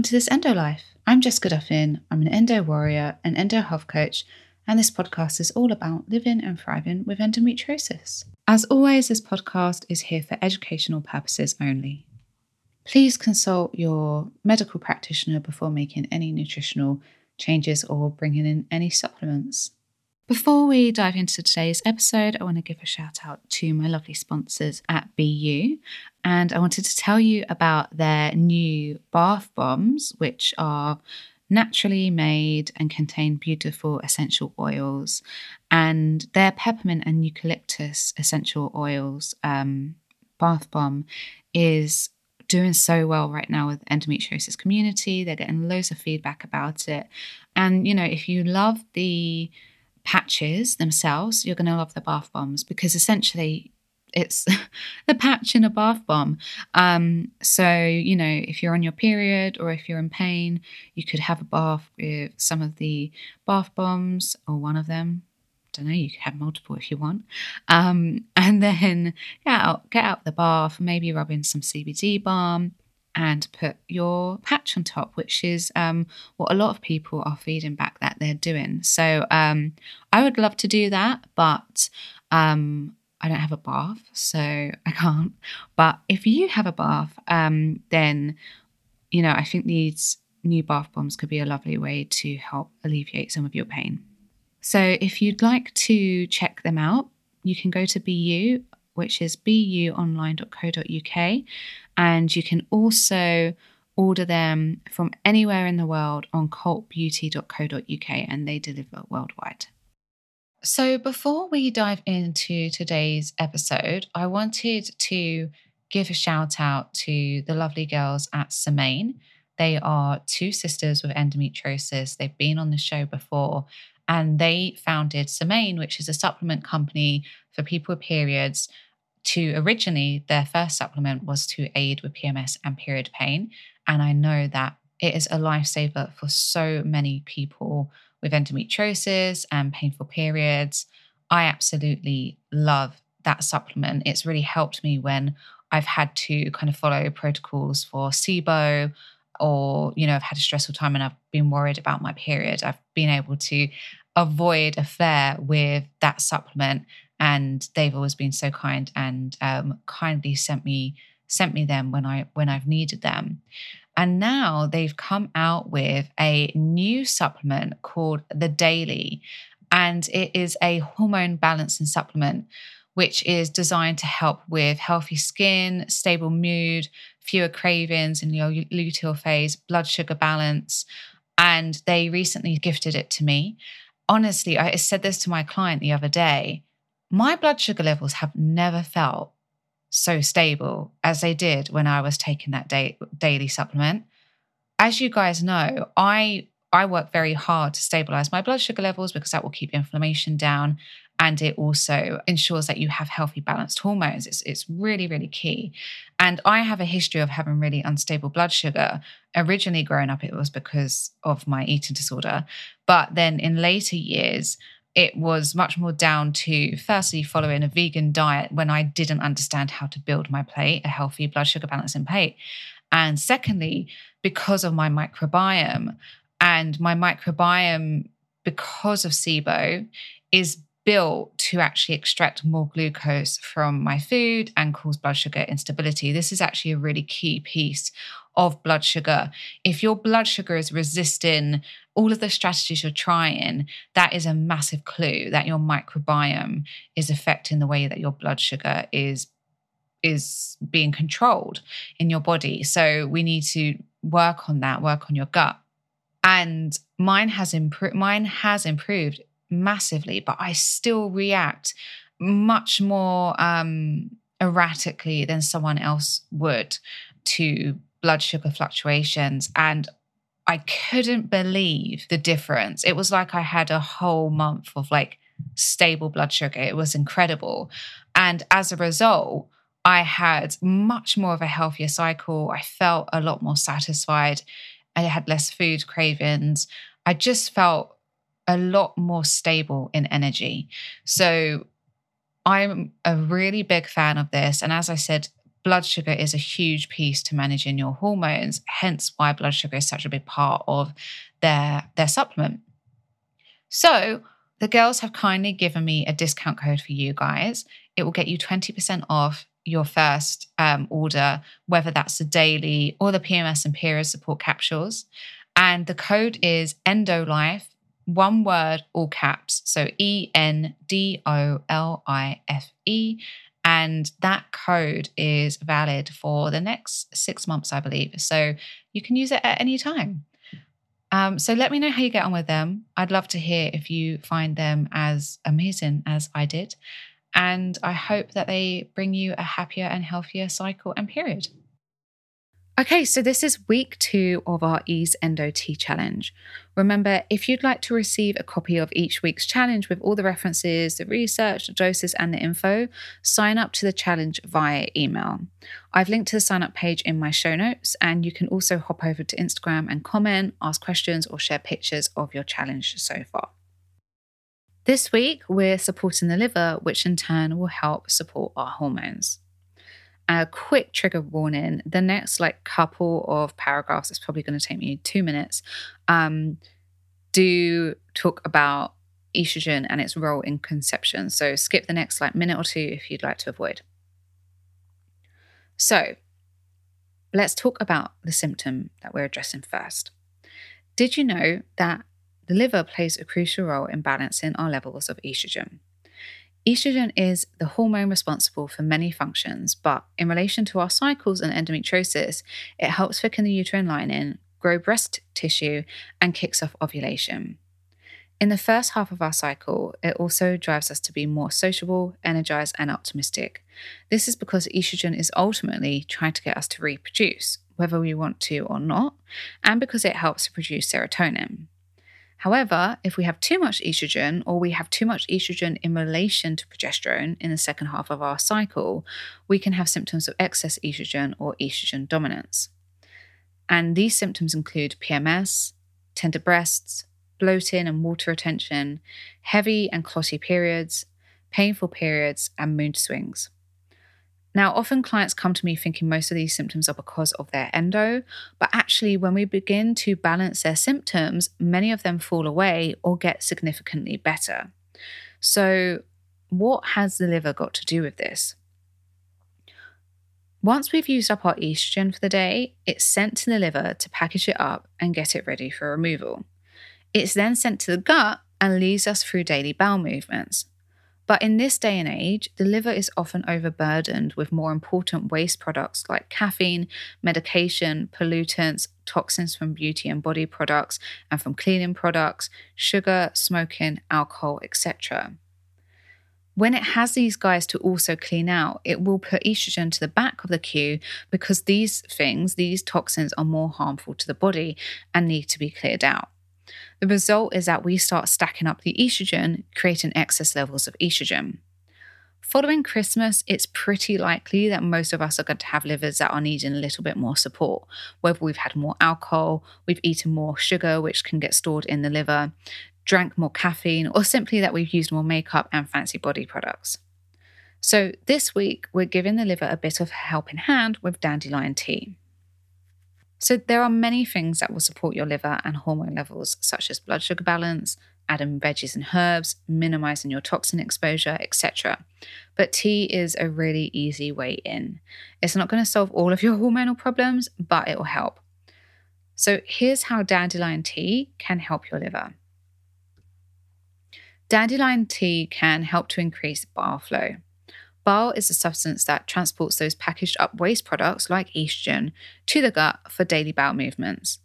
Welcome to this Endo Life. I'm Jessica Duffin. I'm an endo warrior, an endo health coach, and this podcast is all about living and thriving with endometriosis. As always, this podcast is here for educational purposes only. Please consult your medical practitioner before making any nutritional changes or bringing in any supplements. Before we dive into today's episode, I want to give a shout out to my lovely sponsors at BU. And I wanted to tell you about their new bath bombs, which are naturally made and contain beautiful essential oils. And their peppermint and eucalyptus essential oils um, bath bomb is doing so well right now with endometriosis community. They're getting loads of feedback about it. And, you know, if you love the patches themselves, you're going to love the bath bombs because essentially it's the patch in a bath bomb. Um, so, you know, if you're on your period or if you're in pain, you could have a bath with some of the bath bombs or one of them. Don't know, you could have multiple if you want. Um, and then get out, get out the bath, maybe rub in some CBD balm and put your patch on top, which is um, what a lot of people are feeding back that they're doing. So um, I would love to do that, but um, I don't have a bath, so I can't. But if you have a bath, um, then you know I think these new bath bombs could be a lovely way to help alleviate some of your pain. So if you'd like to check them out, you can go to BU which is buonline.co.uk. And you can also order them from anywhere in the world on cultbeauty.co.uk and they deliver worldwide. So, before we dive into today's episode, I wanted to give a shout out to the lovely girls at Semaine. They are two sisters with endometriosis. They've been on the show before and they founded Semaine, which is a supplement company for people with periods to originally their first supplement was to aid with PMS and period pain. And I know that it is a lifesaver for so many people with endometriosis and painful periods. I absolutely love that supplement. It's really helped me when I've had to kind of follow protocols for SIBO or, you know, I've had a stressful time and I've been worried about my period. I've been able to avoid a flare with that supplement and they've always been so kind and um, kindly sent me sent me them when I when I've needed them. And now they've come out with a new supplement called the Daily, and it is a hormone balancing supplement which is designed to help with healthy skin, stable mood, fewer cravings in your luteal phase, blood sugar balance. And they recently gifted it to me. Honestly, I said this to my client the other day my blood sugar levels have never felt so stable as they did when I was taking that day, daily supplement. As you guys know, I I work very hard to stabilize my blood sugar levels because that will keep inflammation down and it also ensures that you have healthy balanced hormones. It's, it's really really key. And i have a history of having really unstable blood sugar. Originally growing up it was because of my eating disorder. But then in later years it was much more down to firstly following a vegan diet when I didn't understand how to build my plate, a healthy blood sugar balancing plate. And secondly, because of my microbiome and my microbiome, because of SIBO, is built to actually extract more glucose from my food and cause blood sugar instability. This is actually a really key piece of blood sugar. If your blood sugar is resisting all of the strategies you're trying, that is a massive clue that your microbiome is affecting the way that your blood sugar is is being controlled in your body. So we need to work on that, work on your gut. And mine has improved mine has improved massively, but I still react much more um erratically than someone else would to blood sugar fluctuations. And I couldn't believe the difference. It was like I had a whole month of like stable blood sugar. It was incredible. And as a result, I had much more of a healthier cycle. I felt a lot more satisfied. I had less food cravings. I just felt a lot more stable in energy. So I'm a really big fan of this. And as I said blood sugar is a huge piece to managing your hormones, hence why blood sugar is such a big part of their, their supplement. So, the girls have kindly given me a discount code for you guys. It will get you 20% off your first um, order, whether that's the daily or the PMS and period support capsules. And the code is ENDOLIFE, one word, all caps. So E N D O L I F E. And that code is valid for the next six months, I believe. So you can use it at any time. Um, so let me know how you get on with them. I'd love to hear if you find them as amazing as I did. And I hope that they bring you a happier and healthier cycle and period. Okay, so this is week two of our Ease Endo Tea Challenge. Remember, if you'd like to receive a copy of each week's challenge with all the references, the research, the doses, and the info, sign up to the challenge via email. I've linked to the sign up page in my show notes, and you can also hop over to Instagram and comment, ask questions, or share pictures of your challenge so far. This week, we're supporting the liver, which in turn will help support our hormones a quick trigger warning the next like couple of paragraphs it's probably going to take me two minutes um, do talk about estrogen and its role in conception. So skip the next like minute or two if you'd like to avoid. So let's talk about the symptom that we're addressing first. Did you know that the liver plays a crucial role in balancing our levels of estrogen Estrogen is the hormone responsible for many functions, but in relation to our cycles and endometriosis, it helps thicken the uterine lining, grow breast tissue, and kicks off ovulation. In the first half of our cycle, it also drives us to be more sociable, energized, and optimistic. This is because estrogen is ultimately trying to get us to reproduce, whether we want to or not, and because it helps to produce serotonin. However, if we have too much estrogen or we have too much estrogen in relation to progesterone in the second half of our cycle, we can have symptoms of excess estrogen or estrogen dominance. And these symptoms include PMS, tender breasts, bloating and water retention, heavy and clotty periods, painful periods, and mood swings. Now, often clients come to me thinking most of these symptoms are because of their endo, but actually, when we begin to balance their symptoms, many of them fall away or get significantly better. So, what has the liver got to do with this? Once we've used up our estrogen for the day, it's sent to the liver to package it up and get it ready for removal. It's then sent to the gut and leads us through daily bowel movements. But in this day and age, the liver is often overburdened with more important waste products like caffeine, medication, pollutants, toxins from beauty and body products and from cleaning products, sugar, smoking, alcohol, etc. When it has these guys to also clean out, it will put estrogen to the back of the queue because these things, these toxins, are more harmful to the body and need to be cleared out. The result is that we start stacking up the estrogen, creating excess levels of estrogen. Following Christmas, it's pretty likely that most of us are going to have livers that are needing a little bit more support. Whether we've had more alcohol, we've eaten more sugar, which can get stored in the liver, drank more caffeine, or simply that we've used more makeup and fancy body products. So, this week, we're giving the liver a bit of a helping hand with dandelion tea. So, there are many things that will support your liver and hormone levels, such as blood sugar balance, adding veggies and herbs, minimizing your toxin exposure, etc. But tea is a really easy way in. It's not going to solve all of your hormonal problems, but it will help. So, here's how dandelion tea can help your liver. Dandelion tea can help to increase bile flow. Bile is a substance that transports those packaged up waste products like estrogen to the gut for daily bowel movements.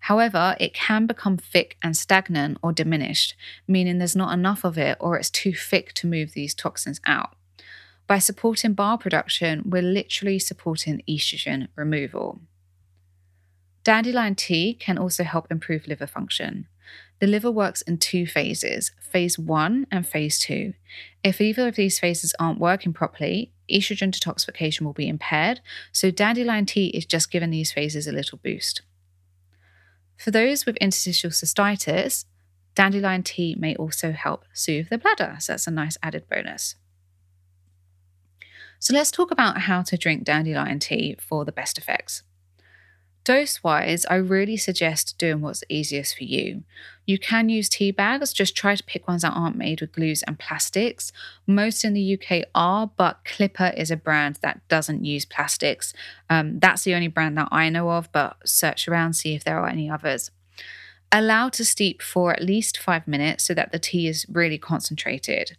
However, it can become thick and stagnant or diminished, meaning there's not enough of it or it's too thick to move these toxins out. By supporting bile production, we're literally supporting estrogen removal. Dandelion tea can also help improve liver function. The liver works in two phases phase one and phase two. If either of these phases aren't working properly, estrogen detoxification will be impaired, so dandelion tea is just giving these phases a little boost. For those with interstitial cystitis, dandelion tea may also help soothe the bladder, so that's a nice added bonus. So let's talk about how to drink dandelion tea for the best effects. Dose wise, I really suggest doing what's easiest for you. You can use tea bags, just try to pick ones that aren't made with glues and plastics. Most in the UK are, but Clipper is a brand that doesn't use plastics. Um, that's the only brand that I know of, but search around, see if there are any others. Allow to steep for at least five minutes so that the tea is really concentrated.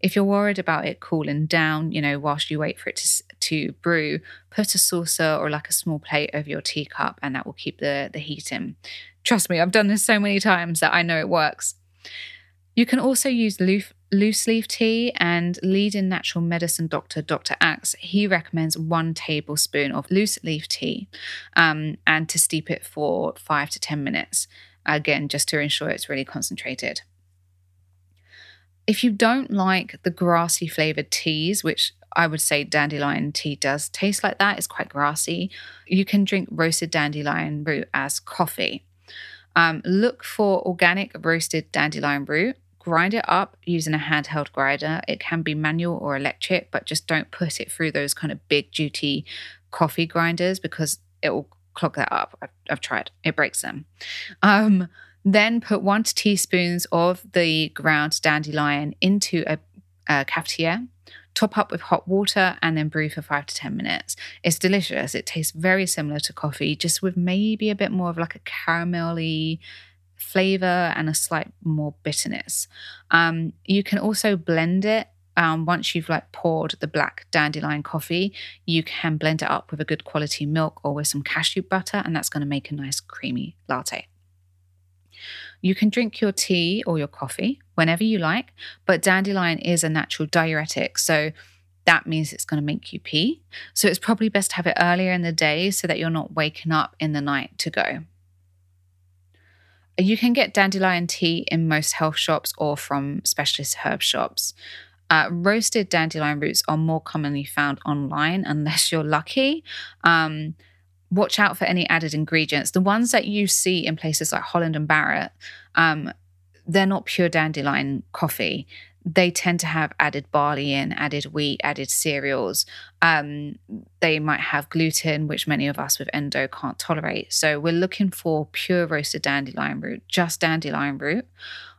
If you're worried about it cooling down, you know, whilst you wait for it to, to brew, put a saucer or like a small plate over your teacup and that will keep the, the heat in. Trust me, I've done this so many times that I know it works. You can also use loose, loose leaf tea and leading natural medicine doctor, Dr. Axe, he recommends one tablespoon of loose leaf tea um, and to steep it for five to 10 minutes. Again, just to ensure it's really concentrated. If you don't like the grassy flavored teas, which I would say dandelion tea does taste like that, it's quite grassy, you can drink roasted dandelion root as coffee. Um, look for organic roasted dandelion root. Grind it up using a handheld grinder. It can be manual or electric, but just don't put it through those kind of big duty coffee grinders because it will clog that up. I've, I've tried, it breaks them. Um, then put one teaspoons of the ground dandelion into a, a cafetiere. Top up with hot water and then brew for five to 10 minutes. It's delicious. It tastes very similar to coffee, just with maybe a bit more of like a caramelly flavor and a slight more bitterness. Um, you can also blend it um, once you've like poured the black dandelion coffee, you can blend it up with a good quality milk or with some cashew butter, and that's going to make a nice creamy latte. You can drink your tea or your coffee whenever you like, but dandelion is a natural diuretic. So that means it's going to make you pee. So it's probably best to have it earlier in the day so that you're not waking up in the night to go. You can get dandelion tea in most health shops or from specialist herb shops. Uh, roasted dandelion roots are more commonly found online unless you're lucky. Um, watch out for any added ingredients. The ones that you see in places like Holland and Barrett, um, they're not pure dandelion coffee. They tend to have added barley in, added wheat, added cereals. Um, they might have gluten, which many of us with endo can't tolerate. So we're looking for pure roasted dandelion root, just dandelion root.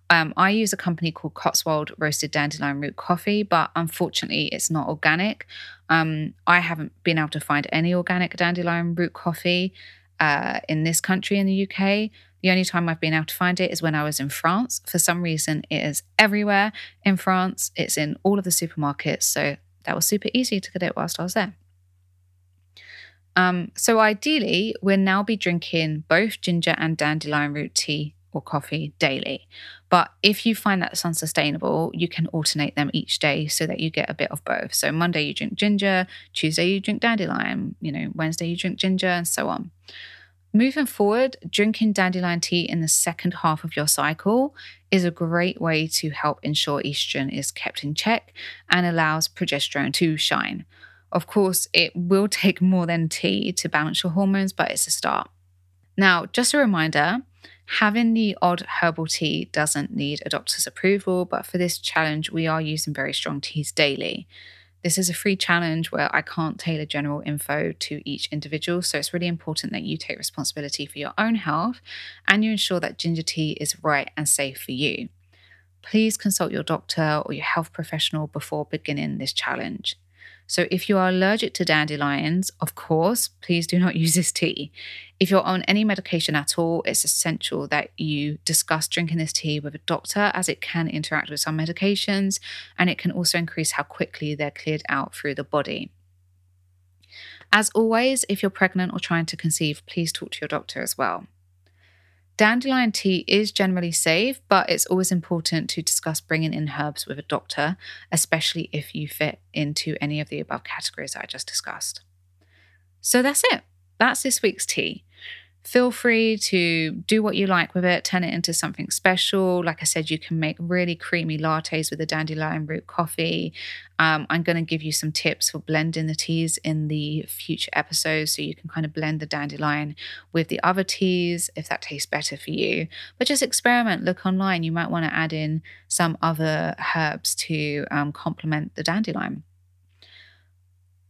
Um, I use a company called Cotswold Roasted Dandelion Root Coffee, but unfortunately, it's not organic. Um, I haven't been able to find any organic dandelion root coffee uh, in this country in the UK. The only time I've been able to find it is when I was in France. For some reason, it is everywhere in France. It's in all of the supermarkets. So that was super easy to get it whilst I was there. Um, so ideally, we'll now be drinking both ginger and dandelion root tea or coffee daily. But if you find that's unsustainable, you can alternate them each day so that you get a bit of both. So Monday you drink ginger, Tuesday you drink dandelion, you know, Wednesday you drink ginger, and so on. Moving forward, drinking dandelion tea in the second half of your cycle is a great way to help ensure estrogen is kept in check and allows progesterone to shine. Of course, it will take more than tea to balance your hormones, but it's a start. Now, just a reminder Having the odd herbal tea doesn't need a doctor's approval, but for this challenge, we are using very strong teas daily. This is a free challenge where I can't tailor general info to each individual, so it's really important that you take responsibility for your own health and you ensure that ginger tea is right and safe for you. Please consult your doctor or your health professional before beginning this challenge. So, if you are allergic to dandelions, of course, please do not use this tea. If you're on any medication at all, it's essential that you discuss drinking this tea with a doctor as it can interact with some medications and it can also increase how quickly they're cleared out through the body. As always, if you're pregnant or trying to conceive, please talk to your doctor as well. Dandelion tea is generally safe, but it's always important to discuss bringing in herbs with a doctor, especially if you fit into any of the above categories I just discussed. So that's it. That's this week's tea feel free to do what you like with it, turn it into something special. Like I said, you can make really creamy lattes with the dandelion root coffee. Um, I'm going to give you some tips for blending the teas in the future episodes so you can kind of blend the dandelion with the other teas if that tastes better for you. But just experiment, look online. You might want to add in some other herbs to um, complement the dandelion.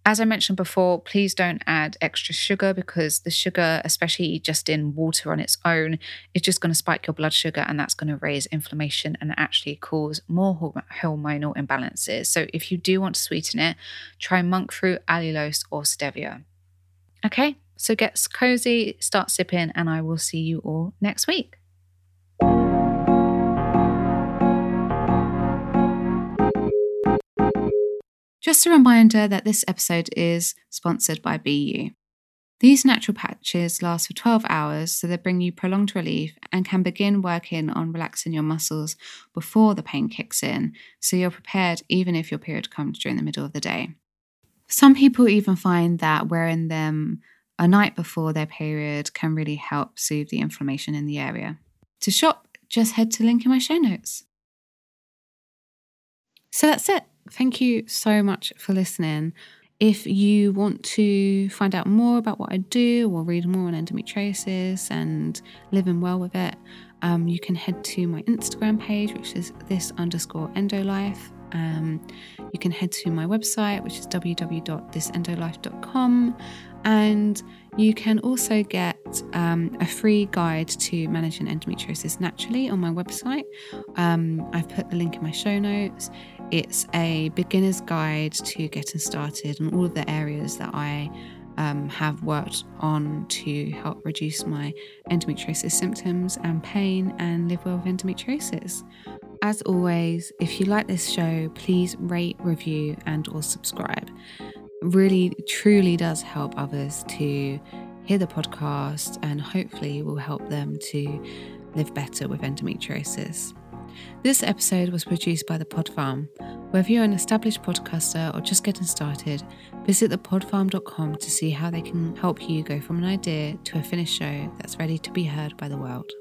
As I mentioned before, please don't add extra sugar because the sugar, especially just in water on its own, is just going to spike your blood sugar and that's going to raise inflammation and actually cause more hormonal imbalances. So if you do want to sweeten it, try monk fruit, allulose, or stevia. Okay, so get cozy, start sipping, and I will see you all next week. Just a reminder that this episode is sponsored by BU. These natural patches last for 12 hours, so they bring you prolonged relief and can begin working on relaxing your muscles before the pain kicks in, so you're prepared even if your period comes during the middle of the day. Some people even find that wearing them a night before their period can really help soothe the inflammation in the area. To shop, just head to link in my show notes. So that's it. Thank you so much for listening. If you want to find out more about what I do or read more on endometriosis and living well with it, um, you can head to my Instagram page, which is this underscore endolife. Um, you can head to my website, which is www.thisendolife.com, and you can also get um, a free guide to managing endometriosis naturally on my website. Um, I've put the link in my show notes. It's a beginner's guide to getting started and all of the areas that I um, have worked on to help reduce my endometriosis symptoms and pain and live well with endometriosis. As always, if you like this show, please rate, review, and or subscribe. It really, truly does help others to hear the podcast and hopefully will help them to live better with endometriosis. This episode was produced by The Pod Farm. Whether you're an established podcaster or just getting started, visit thepodfarm.com to see how they can help you go from an idea to a finished show that's ready to be heard by the world.